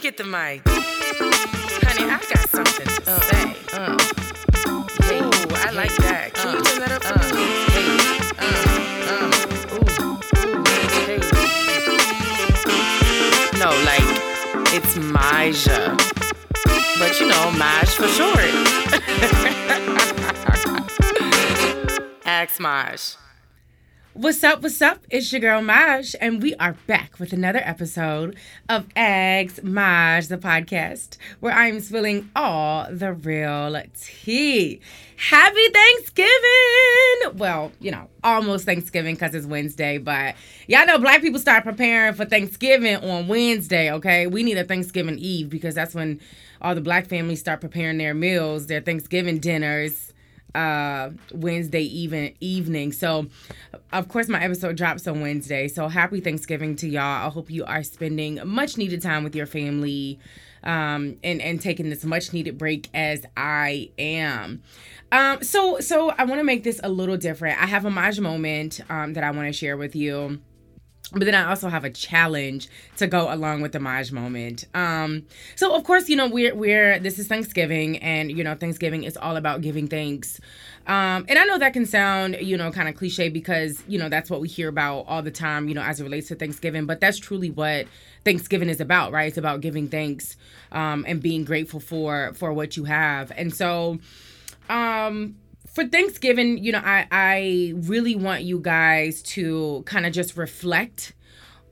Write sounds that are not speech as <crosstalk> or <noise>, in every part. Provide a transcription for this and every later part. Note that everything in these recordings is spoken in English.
me get the mic. Honey, I got something to uh, say. Uh, hey, Ooh, I hey, like that. Can uh, you turn that up for uh, me? Hey, uh, uh, ooh, hey. No, like, it's Maja. But you know, Maj for short. <laughs> Ask Maj. What's up? What's up? It's your girl Maj, and we are back with another episode of Ask Maj, the podcast, where I'm spilling all the real tea. Happy Thanksgiving! Well, you know, almost Thanksgiving because it's Wednesday, but y'all know black people start preparing for Thanksgiving on Wednesday, okay? We need a Thanksgiving Eve because that's when all the black families start preparing their meals, their Thanksgiving dinners uh Wednesday even evening. So of course my episode drops on Wednesday. So happy Thanksgiving to y'all. I hope you are spending much needed time with your family um and and taking this much needed break as I am. Um so so I want to make this a little different. I have a Maj moment um that I want to share with you but then I also have a challenge to go along with the Maj moment. Um, so of course, you know, we're we're this is Thanksgiving, and you know, Thanksgiving is all about giving thanks. Um, and I know that can sound, you know, kind of cliche because you know that's what we hear about all the time, you know, as it relates to Thanksgiving. But that's truly what Thanksgiving is about, right? It's about giving thanks um, and being grateful for for what you have. And so, um, for Thanksgiving, you know, I I really want you guys to kind of just reflect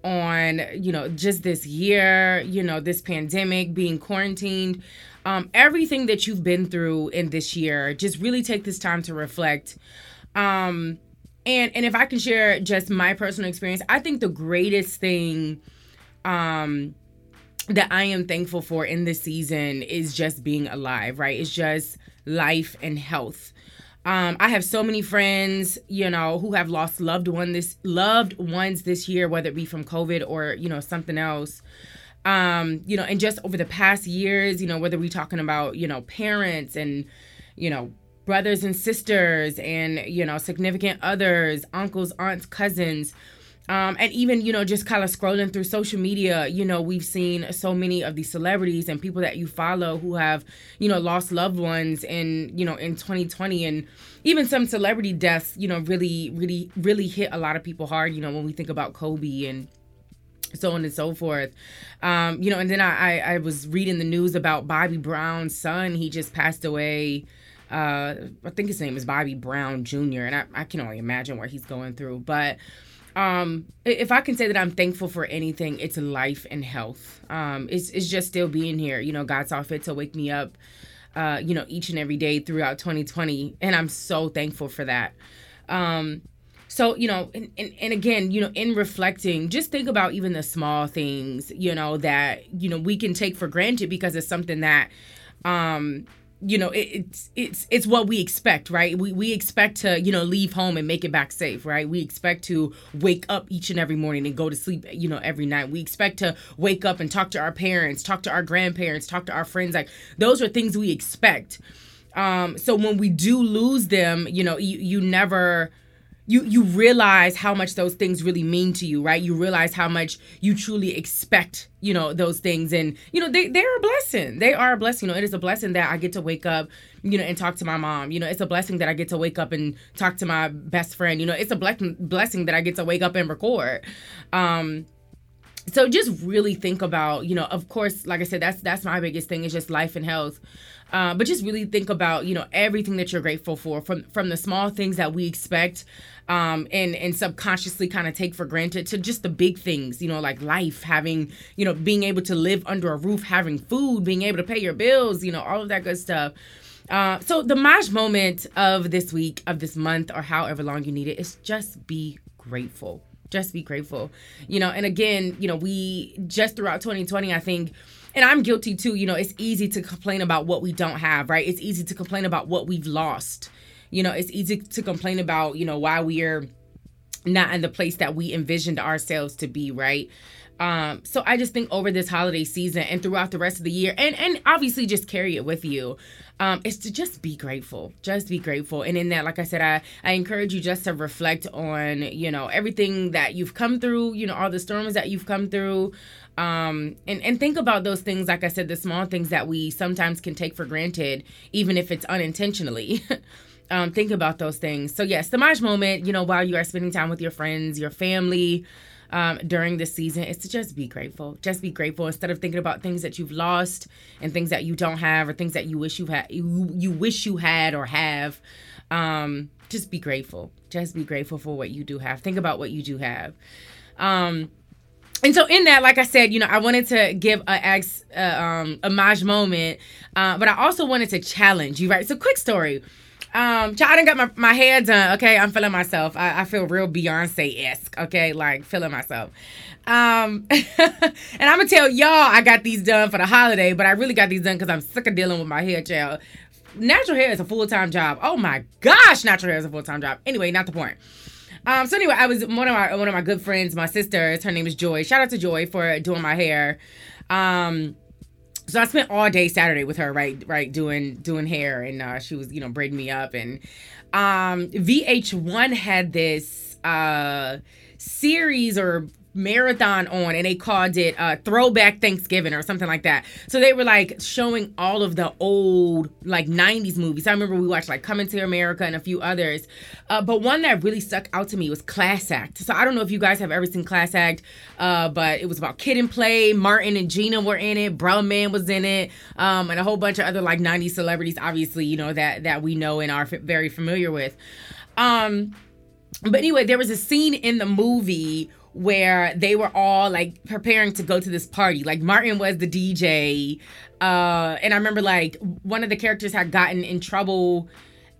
on, you know, just this year, you know, this pandemic, being quarantined, um, everything that you've been through in this year. Just really take this time to reflect. Um, and and if I can share just my personal experience, I think the greatest thing um that I am thankful for in this season is just being alive, right? It's just life and health. Um, I have so many friends, you know, who have lost loved one this loved ones this year, whether it be from COVID or you know something else. Um, you know, and just over the past years, you know, whether we're talking about you know parents and you know brothers and sisters and you know significant others, uncles, aunts, cousins um, and even, you know, just kind of scrolling through social media, you know, we've seen so many of these celebrities and people that you follow who have, you know, lost loved ones in, you know, in 2020. And even some celebrity deaths, you know, really, really, really hit a lot of people hard, you know, when we think about Kobe and so on and so forth. Um, you know, and then I, I, I was reading the news about Bobby Brown's son. He just passed away. Uh, I think his name is Bobby Brown Jr. And I, I can only imagine what he's going through. But um if i can say that i'm thankful for anything it's life and health. Um it's, it's just still being here. You know god saw fit to wake me up uh you know each and every day throughout 2020 and i'm so thankful for that. Um so you know and, and, and again you know in reflecting just think about even the small things you know that you know we can take for granted because it's something that um you know it, it's it's it's what we expect right? We we expect to you know leave home and make it back safe right? We expect to wake up each and every morning and go to sleep you know every night. We expect to wake up and talk to our parents talk to our grandparents talk to our friends. Like those are things we expect. Um so when we do lose them you know you you never you you realize how much those things really mean to you right? You realize how much you truly expect you know those things. And you know they they're a blessing. They are a blessing. You know it is a blessing that i get to wake up you know and talk to my mom. You know it's a blessing that i get to wake up and talk to my best friend. You know it's a blessing blessing that i get to wake up and record. Um so just really think about you know of course like i said that's that's my biggest thing is just life and health. Uh, but just really think about you know everything that you're grateful for from from the small things that we expect um, and and subconsciously kind of take for granted to just the big things you know like life having you know being able to live under a roof having food being able to pay your bills you know all of that good stuff. Uh, so the Maj moment of this week of this month or however long you need it is just be grateful just be grateful you know and again you know we just throughout 2020 i think and I'm guilty too. You know, it's easy to complain about what we don't have, right? It's easy to complain about what we've lost. You know, it's easy to complain about, you know, why we're not in the place that we envisioned ourselves to be, right? Um, so I just think over this holiday season and throughout the rest of the year, and and obviously just carry it with you, um, is to just be grateful. Just be grateful. And in that, like I said, I, I encourage you just to reflect on, you know, everything that you've come through, you know, all the storms that you've come through. Um, and, and think about those things, like I said, the small things that we sometimes can take for granted, even if it's unintentionally. <laughs> um, think about those things. So, yes, the Maj moment, you know, while you are spending time with your friends, your family, um, during this season is to just be grateful. Just be grateful instead of thinking about things that you've lost and things that you don't have or things that you wish you had you, you wish you had or have. Um, just be grateful. Just be grateful for what you do have. Think about what you do have. Um, and so in that, like I said, you know, I wanted to give a ex uh, um, a Maj moment, uh, but I also wanted to challenge you, right? So quick story. Um, I done got my, my hair done. Okay, I'm feeling myself. I, I feel real Beyonce esque. Okay, like feeling myself. Um, <laughs> and I'm gonna tell y'all I got these done for the holiday, but I really got these done because I'm sick of dealing with my hair, child. Natural hair is a full time job. Oh my gosh, natural hair is a full time job. Anyway, not the point. Um, so anyway, I was one of my one of my good friends, my sisters. Her name is Joy. Shout out to Joy for doing my hair. Um, so I spent all day Saturday with her, right, right, doing doing hair, and uh, she was, you know, braiding me up. And um, VH1 had this uh, series or marathon on and they called it uh throwback thanksgiving or something like that. So they were like showing all of the old like 90s movies. I remember we watched like coming to america and a few others. Uh, but one that really stuck out to me was class act. So i don't know if you guys have ever seen class act uh, but it was about kid and play. Martin and gina were in it. Braman was in it. Um, and a whole bunch of other like 90s celebrities obviously you know that that we know and are f- very familiar with. Um but anyway there was a scene in the movie where they were all like preparing to go to this party. Like Martin was the DJ. Uh, and I remember like one of the characters had gotten in trouble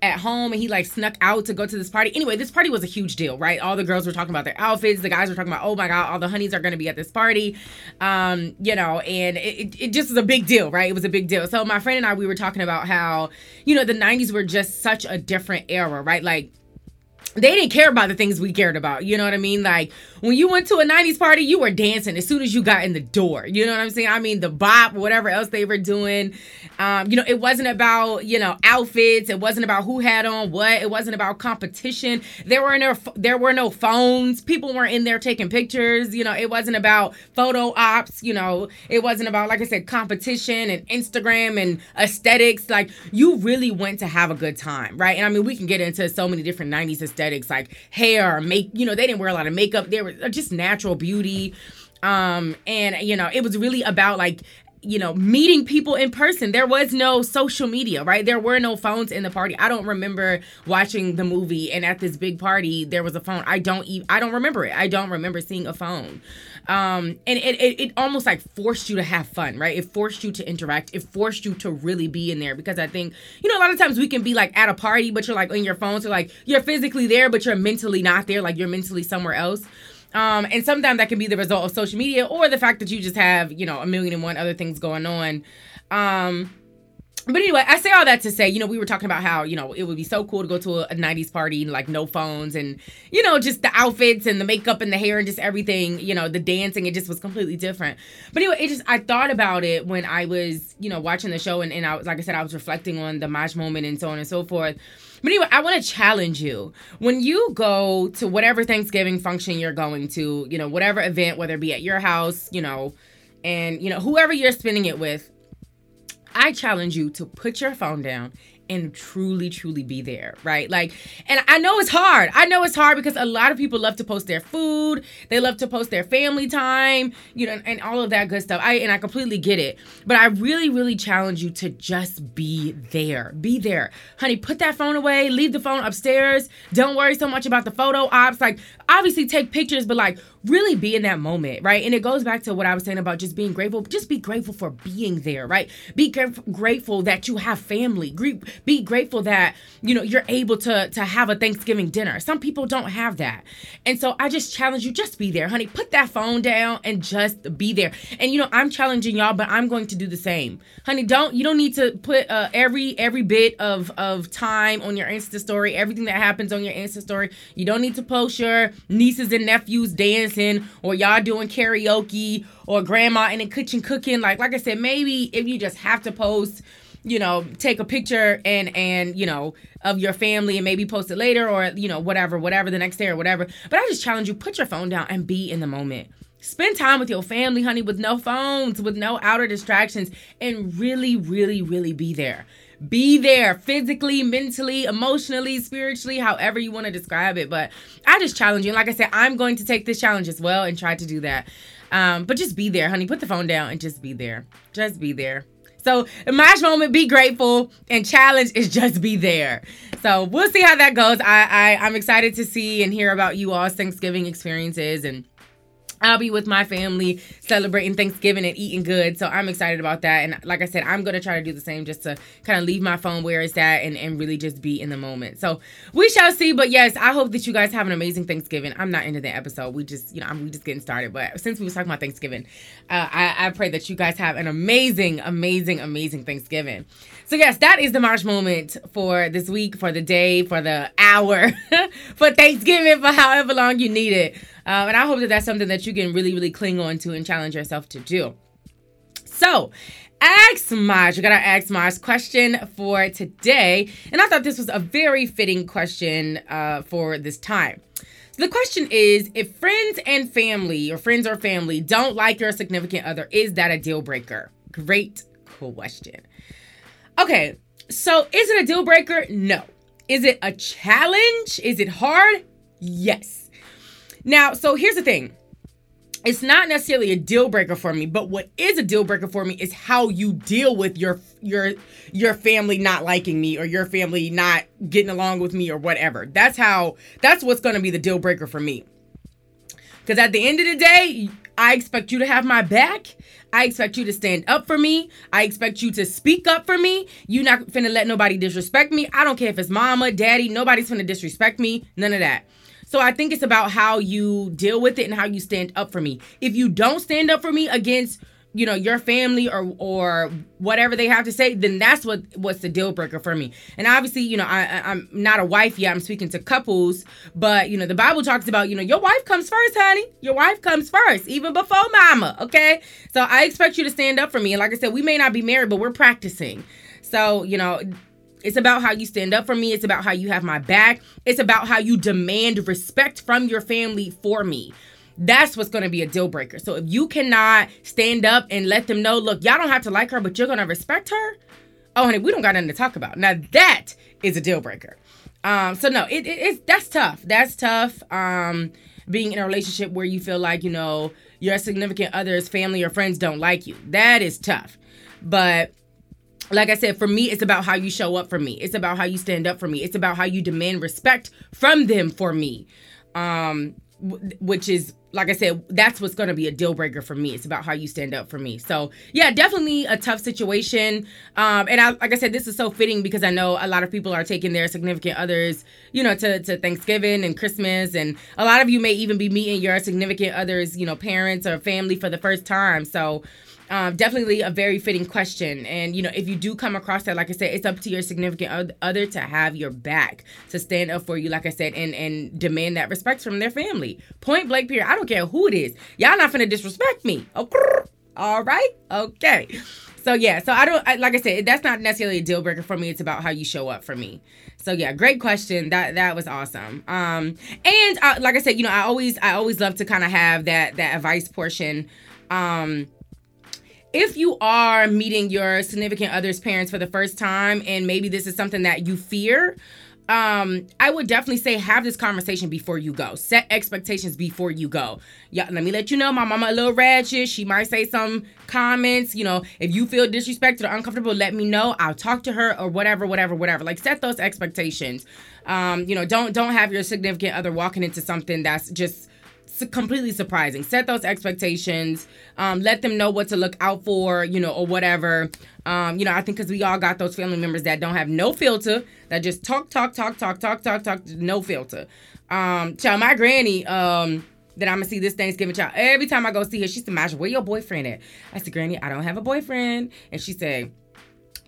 at home and he like snuck out to go to this party. Anyway, this party was a huge deal, right? All the girls were talking about their outfits. The guys were talking about, oh my God, all the honeys are going to be at this party. Um, you know, and it, it just was a big deal, right? It was a big deal. So my friend and I, we were talking about how, you know, the 90s were just such a different era, right? Like they didn't care about the things we cared about. You know what I mean? Like when you went to a 90s party, you were dancing as soon as you got in the door. You know what I'm saying? I mean, the bop, whatever else they were doing. Um, you know, it wasn't about, you know, outfits. It wasn't about who had on what. It wasn't about competition. There were no there were no phones. People weren't in there taking pictures. You know, it wasn't about photo ops, you know. It wasn't about like I said competition and Instagram and aesthetics. Like you really went to have a good time, right? And I mean, we can get into so many different 90s aesthetics like hair, make, you know, they didn't wear a lot of makeup. They were just natural beauty. Um, and you know, it was really about like you know, meeting people in person. There was no social media, right? There were no phones in the party. I don't remember watching the movie and at this big party there was a phone. I don't even I don't remember it. I don't remember seeing a phone. Um and it, it it almost like forced you to have fun, right? It forced you to interact. It forced you to really be in there because I think, you know, a lot of times we can be like at a party but you're like on your phone so like you're physically there but you're mentally not there, like you're mentally somewhere else. Um, and sometimes that can be the result of social media or the fact that you just have, you know, a million and one other things going on. Um, but anyway, I say all that to say, you know, we were talking about how, you know, it would be so cool to go to a, a 90s party and like no phones and, you know, just the outfits and the makeup and the hair and just everything, you know, the dancing, it just was completely different. But anyway, it just, I thought about it when I was, you know, watching the show and, and I was, like I said, I was reflecting on the Maj moment and so on and so forth. But anyway, I want to challenge you. When you go to whatever Thanksgiving function you're going to, you know, whatever event, whether it be at your house, you know, and, you know, whoever you're spending it with, I challenge you to put your phone down and truly, truly be there, right? Like, and I know it's hard. I know it's hard because a lot of people love to post their food, they love to post their family time, you know, and all of that good stuff. I and I completely get it. But I really, really challenge you to just be there. Be there. Honey, put that phone away, leave the phone upstairs. Don't worry so much about the photo ops. Like, obviously take pictures, but like really be in that moment, right? And it goes back to what I was saying about just being grateful. Just be grateful for being there, right? Be grateful that you have family. Be grateful that you know you're able to to have a Thanksgiving dinner. Some people don't have that, and so I just challenge you: just be there, honey. Put that phone down and just be there. And you know I'm challenging y'all, but I'm going to do the same, honey. Don't you don't need to put uh, every every bit of of time on your Insta story, everything that happens on your Insta story. You don't need to post your nieces and nephews dance dancing or y'all doing karaoke or grandma in the kitchen cooking. Like like I said, maybe if you just have to post you know take a picture and and you know of your family and maybe post it later or you know whatever whatever the next day or whatever. But i just challenge you put your phone down and be in the moment. Spend time with your family honey with no phones with no outer distractions and really really really be there be there physically, mentally, emotionally, spiritually, however you want to describe it. But I just challenge you. And like I said, I'm going to take this challenge as well and try to do that. Um, but just be there, honey. Put the phone down and just be there. Just be there. So, Maj moment, be grateful, and challenge is just be there. So we'll see how that goes. I, I I'm excited to see and hear about you all's Thanksgiving experiences and I'll be with my family celebrating Thanksgiving and eating good. So I'm excited about that. And like I said, I'm going to try to do the same just to kind of leave my phone where it's at and, and really just be in the moment. So we shall see. But yes, I hope that you guys have an amazing Thanksgiving. I'm not into the episode. We just, you know, I'm we just getting started. But since we was talking about Thanksgiving, uh, I, I pray that you guys have an amazing, amazing, amazing Thanksgiving. So yes, that is the Maj moment for this week, for the day, for the hour, <laughs> for Thanksgiving, for however long you need it. Um, and I hope that that's something that you can really, really cling on to and challenge yourself to do. So, Ask Maj. We got our Ask Maj question for today. And I thought this was a very fitting question uh, for this time. So the question is if friends and family, or friends or family, don't like your significant other, is that a deal breaker? Great question. Okay, so is it a deal breaker? No. Is it a challenge? Is it hard? Yes. Now, so here's the thing. It's not necessarily a deal breaker for me, but what is a deal breaker for me is how you deal with your your your family not liking me or your family not getting along with me or whatever. That's how that's what's going to be the deal breaker for me. Cuz at the end of the day, I expect you to have my back. I expect you to stand up for me. I expect you to speak up for me. You not finna let nobody disrespect me. I don't care if it's mama, daddy, nobody's finna disrespect me. None of that. So I think it's about how you deal with it and how you stand up for me. If you don't stand up for me against you know your family or or whatever they have to say then that's what what's the deal breaker for me. And obviously you know I, i'm not a wife yet. I'm speaking to couples. But you know the bible talks about you know your wife comes first honey. Your wife comes first even before mama okay? So i expect you to stand up for me. And like i said we may not be married but we're practicing. So you know it's about how you stand up for me. It's about how you have my back. It's about how you demand respect from your family for me. That's what's going to be a deal breaker. So if you cannot stand up and let them know, look, y'all don't have to like her, but you're going to respect her. Oh, honey, we don't got nothing to talk about. Now that is a deal breaker. Um, so no, it, it, it's that's tough. That's tough. Um, being in a relationship where you feel like you know your significant others, family, or friends don't like you. That is tough. But like I said, for me, it's about how you show up for me. It's about how you stand up for me. It's about how you demand respect from them for me. Um, which is like I said, that's what's going to be a deal breaker for me. It's about how you stand up for me. So yeah, definitely a tough situation. Um, and I, like I said, this is so fitting because I know a lot of people are taking their significant others, you know, to, to Thanksgiving and Christmas, and a lot of you may even be meeting your significant others, you know, parents or family for the first time. So um, definitely a very fitting question. And, you know, if you do come across that, like I said, it's up to your significant other to have your back, to stand up for you, like I said, and, and demand that respect from their family. Point blank, period. I don't care who it is. Y'all not finna disrespect me. Okay. All right. Okay. So yeah, so I don't I, like I said that's not necessarily a deal breaker for me. It's about how you show up for me. So yeah, great question. That that was awesome. Um, and uh, like I said, you know, I always I always love to kind of have that that advice portion. Um, if you are meeting your significant other's parents for the first time and maybe this is something that you fear um, I would definitely say have this conversation before you go. Set expectations before you go. Yeah, let me let you know my mama a little ratchet. She might say some comments. You know, if you feel disrespected or uncomfortable, let me know. I'll talk to her or whatever, whatever, whatever. Like set those expectations. Um, you know, don't don't have your significant other walking into something that's just completely surprising. Set those expectations. Um, let them know what to look out for, you know, or whatever. Um, you know, I think because we all got those family members that don't have no filter, that just talk, talk, talk, talk, talk, talk, talk, no filter. Um, child, my granny, um, that I'm gonna see this Thanksgiving child. Every time I go see her, she said, Masha, where your boyfriend at? I said, Granny, I don't have a boyfriend. And she said,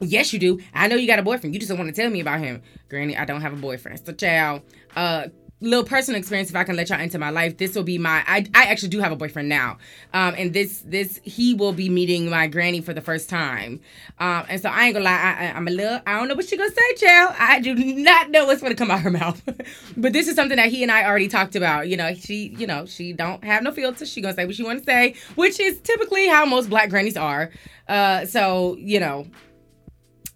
Yes, you do. I know you got a boyfriend. You just don't want to tell me about him. Granny, I don't have a boyfriend. So, child, uh, little personal experience if i can let y'all into my life this will be my i, I actually do have a boyfriend now. Um and this this he will be meeting my granny for the first time. Um and so i ain't gonna lie I, i'm a little i don't know what she gonna say child i do not know what's gonna come out her <laughs> mouth. But this is something that he and i already talked about. You know she you know she don't have no filter. She gonna say what she want to say which is typically how most black grannies are. Uh so you know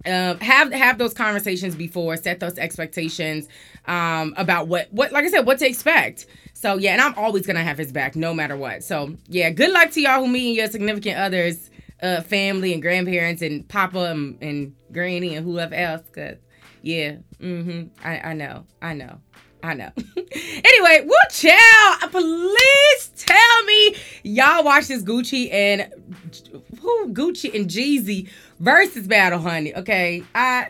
uh, have have those conversations before set those expectations um, about what what like I said what to expect. So yeah, and I'm always gonna have his back no matter what. So yeah, good luck to y'all who meet your significant others, uh, family and grandparents and Papa and, and Granny and whoever else. Cause yeah, mm-hmm. I I know, I know. I know. <laughs> anyway, woo chill. Please tell me y'all watch this Gucci and who Gucci and Jeezy versus battle, honey. Okay, I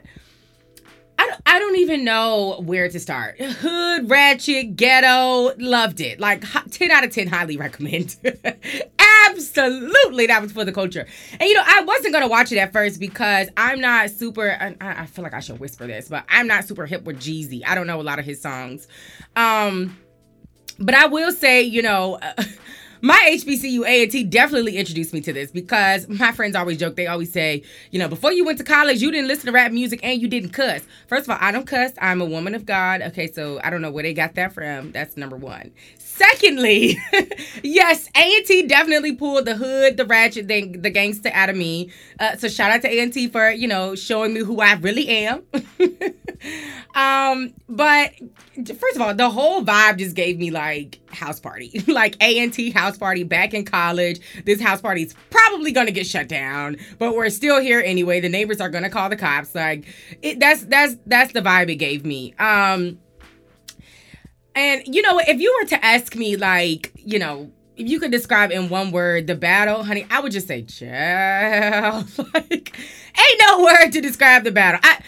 I don't, I don't even know where to start. Hood, ratchet, ghetto, loved it. Like 10 out of 10, highly recommend. <laughs> Absolutely, that was for the culture. And you know, I wasn't gonna watch it at first because I'm not super. I, I feel like I should whisper this, but I'm not super hip with Jeezy. I don't know a lot of his songs. Um, but I will say, you know. <laughs> My HBCU A&T definitely introduced me to this because my friends always joke. They always say, you know, before you went to college, you didn't listen to rap music and you didn't cuss. First of all, I don't cuss. I'm a woman of God. Okay, so I don't know where they got that from. That's number one. Secondly, <laughs> yes, A&T definitely pulled the hood, the ratchet, the, the gangster out of me. Uh, so shout out to A&T for, you know, showing me who I really am. <laughs> um, but first of all, the whole vibe just gave me like house party, <laughs> like A&T house party back in college. This house party is probably going to get shut down, but we're still here anyway. The neighbors are going to call the cops. Like it, that's, that's, that's the vibe it gave me. Um, and you know, if you were to ask me, like, you know, if you could describe in one word the battle, honey, I would just say child. <laughs> like, ain't no word to describe the battle. I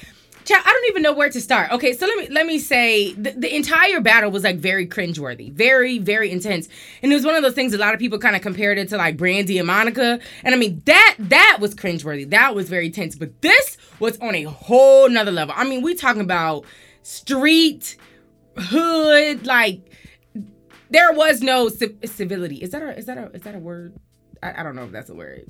child, I don't even know where to start. Okay, so let me let me say the, the entire battle was like very cringeworthy, very, very intense. And it was one of those things a lot of people kind of compared it to like Brandy and Monica. And I mean that that was cringeworthy. That was very tense. But this was on a whole nother level. I mean, we talking about street hood like there was no civility. Is that a is that a is that a word? I, I don't know if that's a word.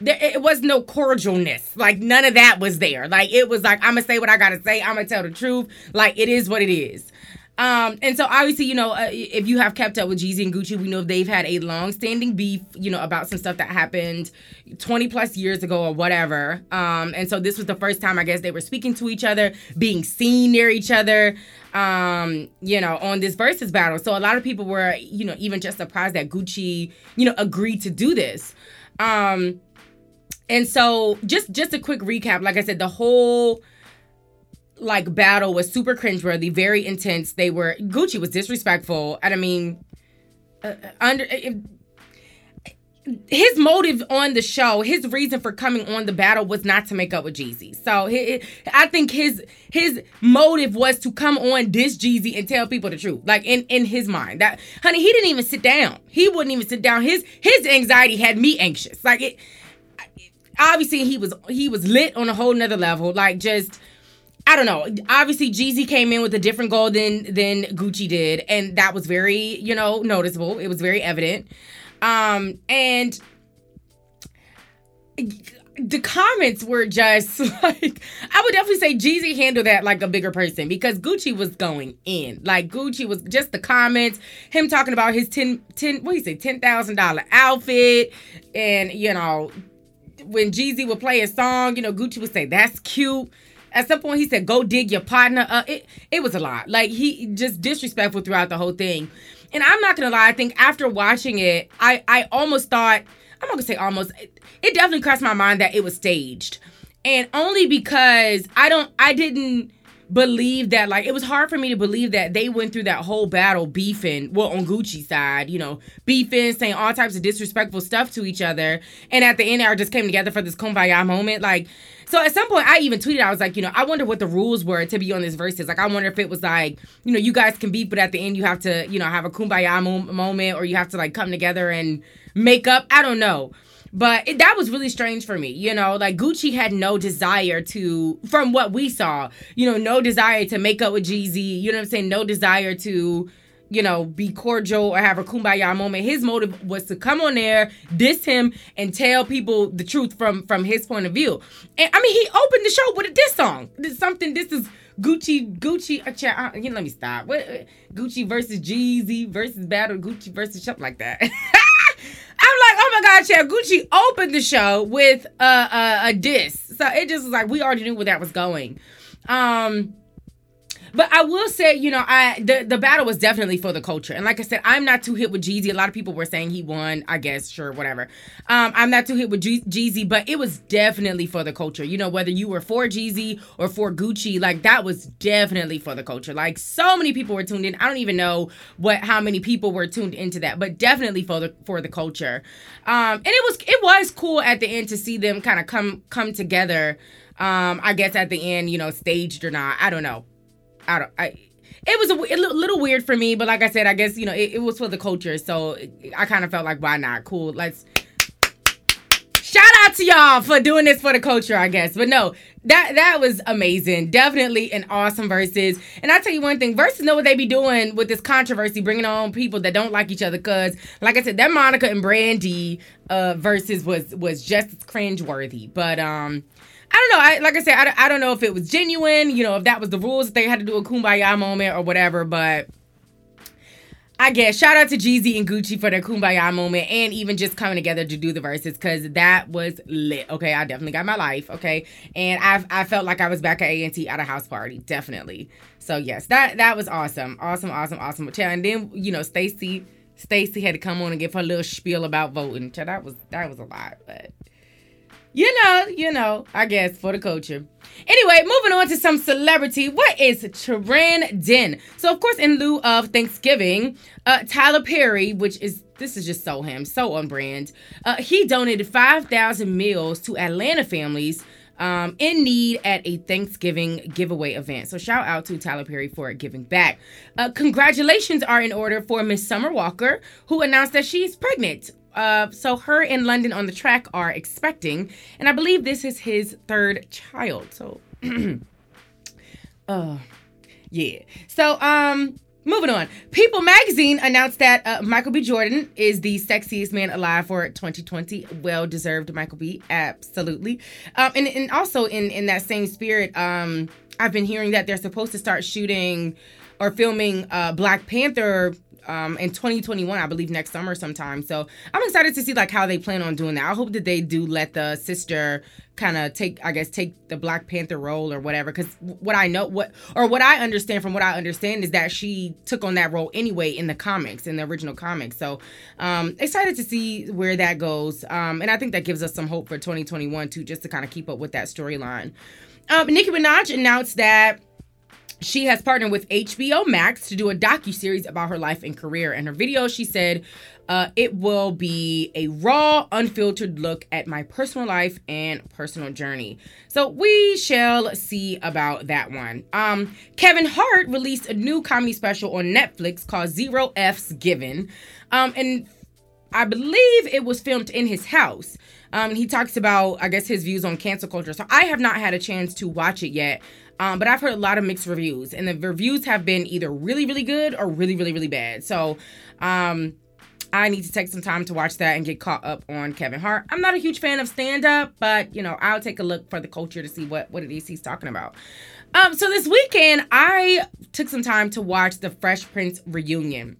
There it was no cordialness. Like none of that was there. Like it was like i'm gonna say what i gotta say i'm gonna tell the truth. Like it is what it is. Um, and so obviously, you know, uh, if you have kept up with Jeezy and Gucci, we know they've had a long-standing beef, you know, about some stuff that happened 20 plus years ago or whatever. Um, and so this was the first time I guess they were speaking to each other, being seen near each other, um, you know, on this Verzuz battle. So a lot of people were, you know, even just surprised that Gucci, you know, agreed to do this. Um, and so just just a quick recap, like I said, the whole like battle was super cringeworthy, very intense. They were Gucci was disrespectful, and I mean, uh, uh under. If, his motive on the show, his reason for coming on the battle was not to make up with Jeezy. So he, I think his his motive was to come on this Jeezy and tell people the truth. Like in in his mind, that honey, he didn't even sit down. He wouldn't even sit down. His his anxiety had me anxious. Like it. Obviously, he was he was lit on a whole nother level. Like just I don't know. Obviously, Jeezy came in with a different goal than than Gucci did, and that was very, you know, noticeable. It was very evident. Um, and the comments were just <laughs> like I would definitely say Jeezy handled that like a bigger person because Gucci was going in. Like Gucci was just the comments, him talking about his 10 10 what do you say, ten thousand dollar outfit, and you know, when Jeezy would play a song, you know, Gucci would say, That's cute at some point, he said, "Go dig your partner." Uh, it it was a lot. Like he just disrespectful throughout the whole thing. And I'm not gonna lie. I think after watching it, I I almost thought I'm not gonna say almost. It, it definitely crossed my mind that it was staged, and only because I don't I didn't believe that like it was hard for me to believe that they went through that whole battle beefing well on Gucci side you know beefing saying all types of disrespectful stuff to each other and at the end they just came together for this kumbaya moment like so at some point, I even tweeted, I was like, you know, I wonder what the rules were to be on this Verzuz. Like, I wonder if it was like, you know, you guys can beat, but at the end you have to, you know, have a kumbaya mo- moment or you have to like come together and make up. I don't know. But it, that was really strange for me, you know. Like Gucci had no desire to, from what we saw, you know, no desire to make up with Jeezy. You know what I'm saying? No desire to, you know, be cordial or have a kumbaya moment. His motive was to come on there, diss him, and tell people the truth from from his point of view. And I mean, he opened the show with a diss song. This something. This is Gucci, Gucci. Uh, let me stop. What uh, Gucci versus Jeezy versus Battle Gucci versus something like that. <laughs> Like, oh my God, Chad Gucci opened the show with a, a, a diss. So it just was like, we already knew where that was going. Um, but I will say, you know, I the, the battle was definitely for the culture. And like I said, I'm not too hit with Jeezy. A lot of people were saying he won. I guess, sure, whatever. Um, I'm not too hit with Jeezy, but it was definitely for the culture. You know, whether you were for Jeezy or for Gucci, like that was definitely for the culture. Like so many people were tuned in. I don't even know what how many people were tuned into that, but definitely for the for the culture. Um, and it was it was cool at the end to see them kind of come come together. Um, I guess at the end, you know, staged or not, I don't know. I don't. I. It was a, a little weird for me, but like I said, I guess you know it, it was for the culture, so I kind of felt like why not? Cool, let's shout out to y'all for doing this for the culture, I guess. But no, that that was amazing. Definitely an awesome Verzuz. And I tell you one thing, Verzuz know what they be doing with this controversy, bringing on people that don't like each other. Cause like I said, that Monica and Brandy uh Verzuz was was just cringeworthy. But um I don't know. I like I said, I, I don't know if it was genuine, you know, if that was the rules, if they had to do a kumbaya moment or whatever, but I guess shout out to Jeezy and Gucci for their kumbaya moment and even just coming together to do the Verzuz because that was lit. Okay, I definitely got my life. Okay, and I I felt like I was back at A and T at a house party, definitely. So yes, that that was awesome, awesome, awesome, awesome. And then you know Stacy Stacy had to come on and give her little spiel about voting. That was that was a lot, but you know, you know, I guess for the culture. Anyway, moving on to some celebrity. What is trending? So, of course, in lieu of Thanksgiving, uh, Tyler Perry, which is this is just so him, so on brand. Uh, he donated five thousand meals to Atlanta families. Um, in need at a Thanksgiving giveaway event. So shout out to Tyler Perry for giving back. Uh, congratulations are in order for Miss Summer Walker, who announced that she's pregnant uh, so her and London on the track are expecting, and I believe this is his third child. So, <clears throat> uh, yeah. So, um, moving on. People magazine announced that uh, Michael B. Jordan is the sexiest man alive for 2020. Well deserved, Michael B. Absolutely. Um, and and also in in that same spirit, um, I've been hearing that they're supposed to start shooting or filming uh, Black Panther um, in 2021, I believe next summer sometime. So I'm excited to see like how they plan on doing that. I hope that they do let the sister kind of take, I guess, take the Black Panther role or whatever. Because what I know, what or what I understand from what I understand is that she took on that role anyway in the comics, in the original comics. So um, excited to see where that goes. Um, and I think that gives us some hope for 2021 too, just to kind of keep up with that storyline. Um, Nicki Minaj announced that she has partnered with HBO Max to do a docu series about her life and career. In her video, she said, uh, "It will be a raw, unfiltered look at my personal life and personal journey." So we shall see about that one. Um, Kevin Hart released a new comedy special on Netflix called Zero F's Given, um, and I believe it was filmed in his house. Um, he talks about, I guess, his views on cancel culture. So I have not had a chance to watch it yet. Um, but I've heard a lot of mixed reviews, and the reviews have been either really, really good or really, really, really bad. So, um, I need to take some time to watch that and get caught up on Kevin Hart. I'm not a huge fan of stand up, but you know, I'll take a look for the culture to see what what it is he's talking about. Um, so this weekend I took some time to watch the Fresh Prince reunion.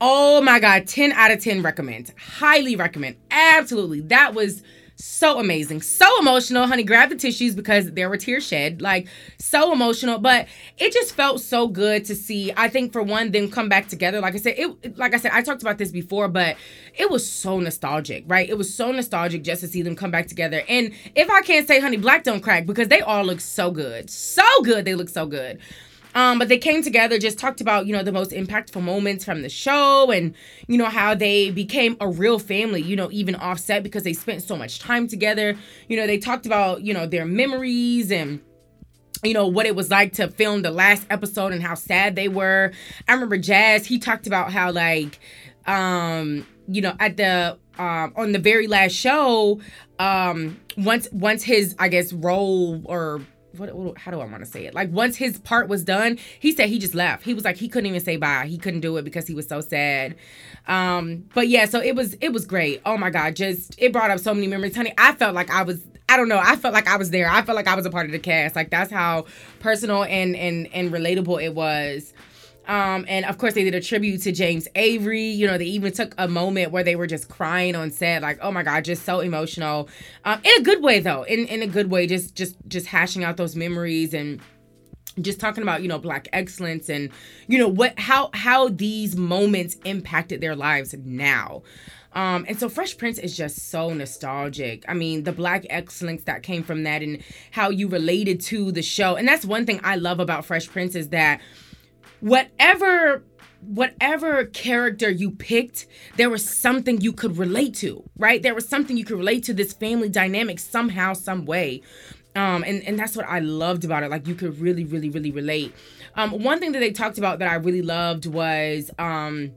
Oh my god, 10 out of 10 recommend. Highly recommend. Absolutely. That was so amazing, so emotional. Honey, grab the tissues because there were tears shed. Like so emotional, but it just felt so good to see. I think for one, them come back together. Like I said, it. Like I said, I talked about this before, but it was so nostalgic, right? It was so nostalgic just to see them come back together. And if I can't say, honey, black don't crack because they all look so good, so good. They look so good. Um, but they came together, just talked about, you know, the most impactful moments from the show and, you know, how they became a real family, you know, even offset because they spent so much time together. You know, they talked about, you know, their memories and you know what it was like to film the last episode and how sad they were. I remember Jazz, he talked about how like um you know at the um, on the very last show, um, once once his I guess role or what, what, how do I want to say it? Like once his part was done, he said he just left. He was like he couldn't even say bye. He couldn't do it because he was so sad. Um, but yeah, so it was it was great. Oh my god, just it brought up so many memories, honey. I felt like I was I don't know. I felt like I was there. I felt like I was a part of the cast. Like that's how personal and and and relatable it was. Um, and of course, they did a tribute to James Avery. You know, they even took a moment where they were just crying on set, like, "Oh my God, just so emotional." Um, in a good way, though. In in a good way, just just just hashing out those memories and just talking about you know black excellence and you know what how how these moments impacted their lives now um, and so Fresh Prince is just so nostalgic. I mean, the black excellence that came from that and how you related to the show. And that's one thing I love about Fresh Prince is that whatever whatever character you picked, there was something you could relate to, right? There was something you could relate to this family dynamic somehow, some way. Um, and, and that's what I loved about it. Like you could really, really, really relate. Um, one thing that they talked about that I really loved was um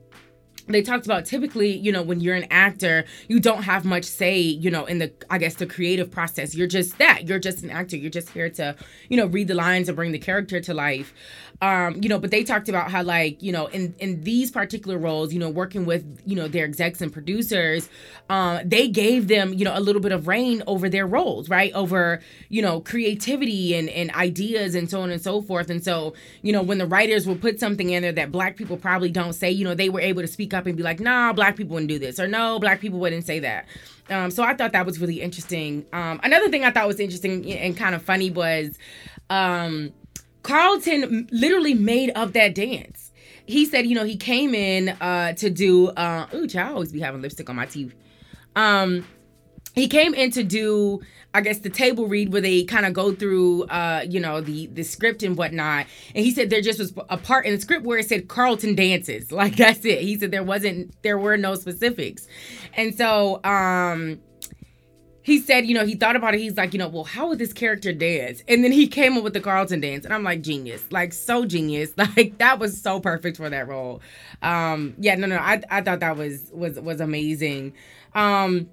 they talked about typically, you know, when you're an actor, you don't have much say, you know, in the, I guess, the creative process. You're just that. You're just an actor. You're just here to, you know, read the lines and bring the character to life. Um, you know, but they talked about how, like, you know, in in these particular roles, you know, working with, you know, their execs and producers, uh, they gave them, you know, a little bit of reign over their roles, right? Over, you know, creativity and and ideas and so on and so forth. And so, you know, when the writers would put something in there that black people probably don't say, you know, they were able to speak up and be like, nah, black people wouldn't do this, or no, black people wouldn't say that. Um, so I thought that was really interesting. Um, another thing I thought was interesting and kind of funny was um, Carlton literally made up that dance. He said, you know, he came in uh, to do. Uh, ooh, I always be having lipstick on my teeth. Um, he came in to do I guess the table read where they kind of go through uh you know the the script and whatnot and he said there just was a part in the script where it said Carlton dances <laughs> like that's it he said there wasn't there were no specifics and so um he said, you know, he thought about it. He's like, you know, well, how would this character dance? And then he came up with the Carlton dance, and I'm like, genius, like so genius, <laughs> like that was so perfect for that role. Um, yeah, no, no, I, I thought that was was was amazing. Um,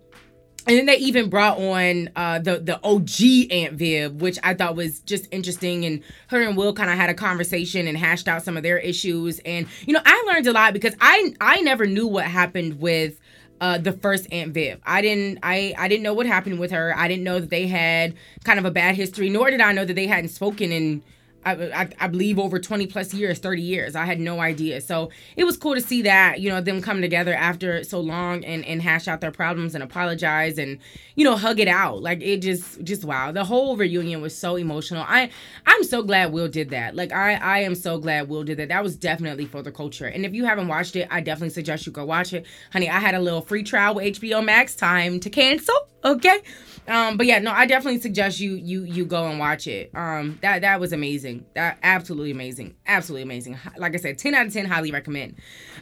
and then they even brought on uh, the the OG Aunt Viv, which I thought was just interesting. And her and Will kind of had a conversation and hashed out some of their issues. And you know, I learned a lot because I I never knew what happened with uh, the first Aunt Viv. I didn't I I didn't know what happened with her. I didn't know that they had kind of a bad history. Nor did I know that they hadn't spoken in I, I, believe over 20 plus years 30 years. I had no idea. So it was cool to see that you know them come together after so long and and hash out their problems and apologize and you know hug it out. Like it just just wow. The whole reunion was so emotional. I i'm so glad will did that. Like i i am so glad will did that. That was definitely for the culture. And if you haven't watched it i definitely suggest you go watch it. Honey i had a little free trial with hbo max. Time to cancel okay? Um, but yeah, no, I definitely suggest you you you go and watch it. Um, that that was amazing. That absolutely amazing, absolutely amazing. Like I said, ten out of ten, highly recommend.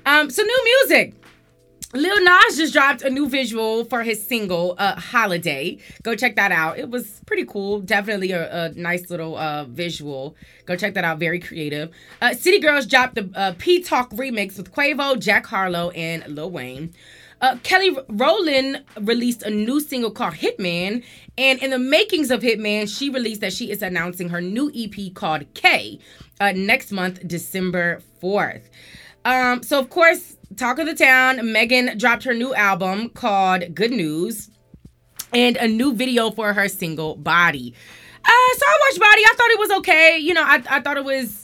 Um, so new music. Lil Nas just dropped a new visual for his single uh, "Holiday." Go check that out. It was pretty cool. Definitely a, a nice little uh, visual. Go check that out. Very creative. Uh, City Girls dropped the uh, P Talk remix with Quavo, Jack Harlow, and Lil Wayne. Uh, Kelly Rowland released a new single called Hitman, and in the makings of Hitman, she released that she is announcing her new EP called K uh, next month, December 4th. Um, so, of course, talk of the town, Megan dropped her new album called Good News and a new video for her single Body. Uh, so I watched Body. I thought it was okay. You know, I, I thought it was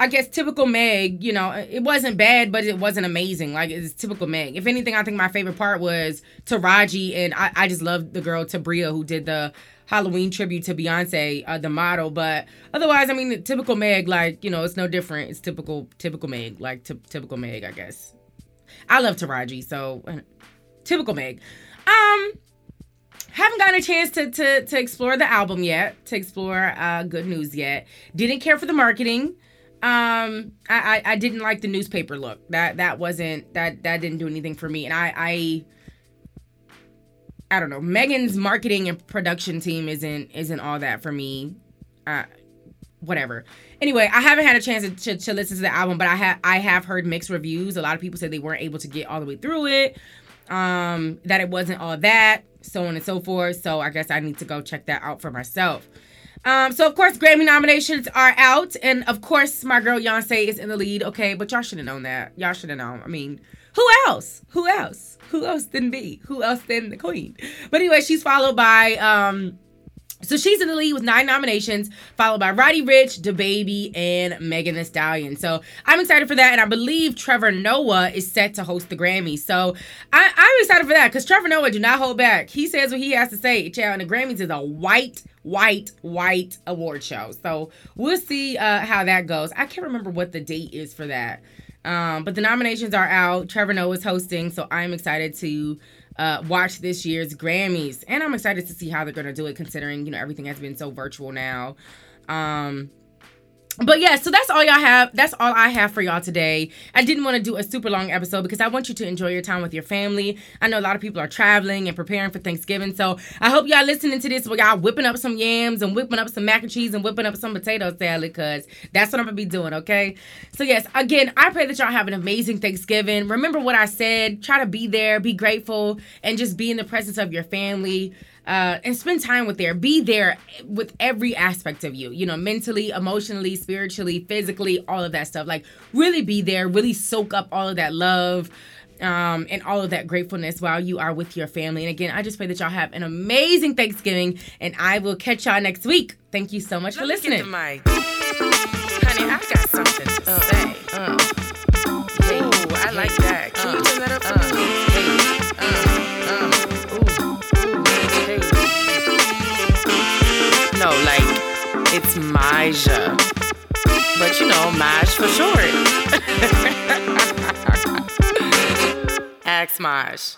I guess typical Meg, you know, it wasn't bad, but it wasn't amazing. Like it's typical Meg. If anything, I think my favorite part was Taraji, and I, I just loved the girl Tabria who did the Halloween tribute to Beyonce, uh, the model. But otherwise, I mean, typical Meg, like you know, it's no different. It's typical, typical Meg, like t- typical Meg, I guess. I love Taraji, so uh, typical Meg. Um, haven't gotten a chance to to to explore the album yet, to explore uh, Good News yet. Didn't care for the marketing. Um, I, I, I didn't like the newspaper look. That that wasn't that that didn't do anything for me. And I I I don't know. Megan's marketing and production team isn't isn't all that for me. Uh, whatever. Anyway, I haven't had a chance to, to, to listen to the album, but I have I have heard mixed reviews. A lot of people said they weren't able to get all the way through it. um, that it wasn't all that, so on and so forth. So I guess I need to go check that out for myself. Um, so of course Grammy nominations are out, and of course my girl Beyonce is in the lead. Okay, but y'all should have known that. Y'all should have known. I mean, who else? Who else? Who else than me? Who else than the Queen? But anyway, she's followed by um so she's in the lead with nine nominations, followed by Roddy Ricch, DaBaby, and Megan Thee Stallion. So I'm excited for that, and I believe Trevor Noah is set to host the Grammys. So I, am excited for that because Trevor Noah do not hold back. He says what he has to say. Child, and the Grammys is a white, white, white award show. So we'll see uh, how that goes. I can't remember what the date is for that. Um, but the nominations are out. Trevor Noah is hosting, so I'm excited to uh, watch this year's Grammys, and I'm excited to see how they're gonna do it, considering you know everything has been so virtual now. Um, but yeah, so that's all y'all have. That's all I have for y'all today. I didn't want to do a super long episode because I want you to enjoy your time with your family. I know a lot of people are traveling and preparing for Thanksgiving, so I hope y'all listening to this while y'all whipping up some yams and whipping up some mac and cheese and whipping up some potato salad because that's what I'm gonna be doing. Okay. So yes, again, I pray that y'all have an amazing Thanksgiving. Remember what I said. Try to be there, be grateful, and just be in the presence of your family uh, and spend time with there. Be there with every aspect of you, you know, mentally, emotionally, spiritually, physically, all of that stuff. Like, really be there, really soak up all of that love. Um, and all of that gratefulness while you are with your family. And again, I just pray that y'all have an amazing Thanksgiving, and I will catch y'all next week. Thank you so much Let for listening. Get the mic. Honey, I got something to uh, say. Uh, hey, Ooh, I hey, like that. Can uh, you turn that up for uh, me? It's Maja. But you know, Maj for short. <laughs> Ask Maj.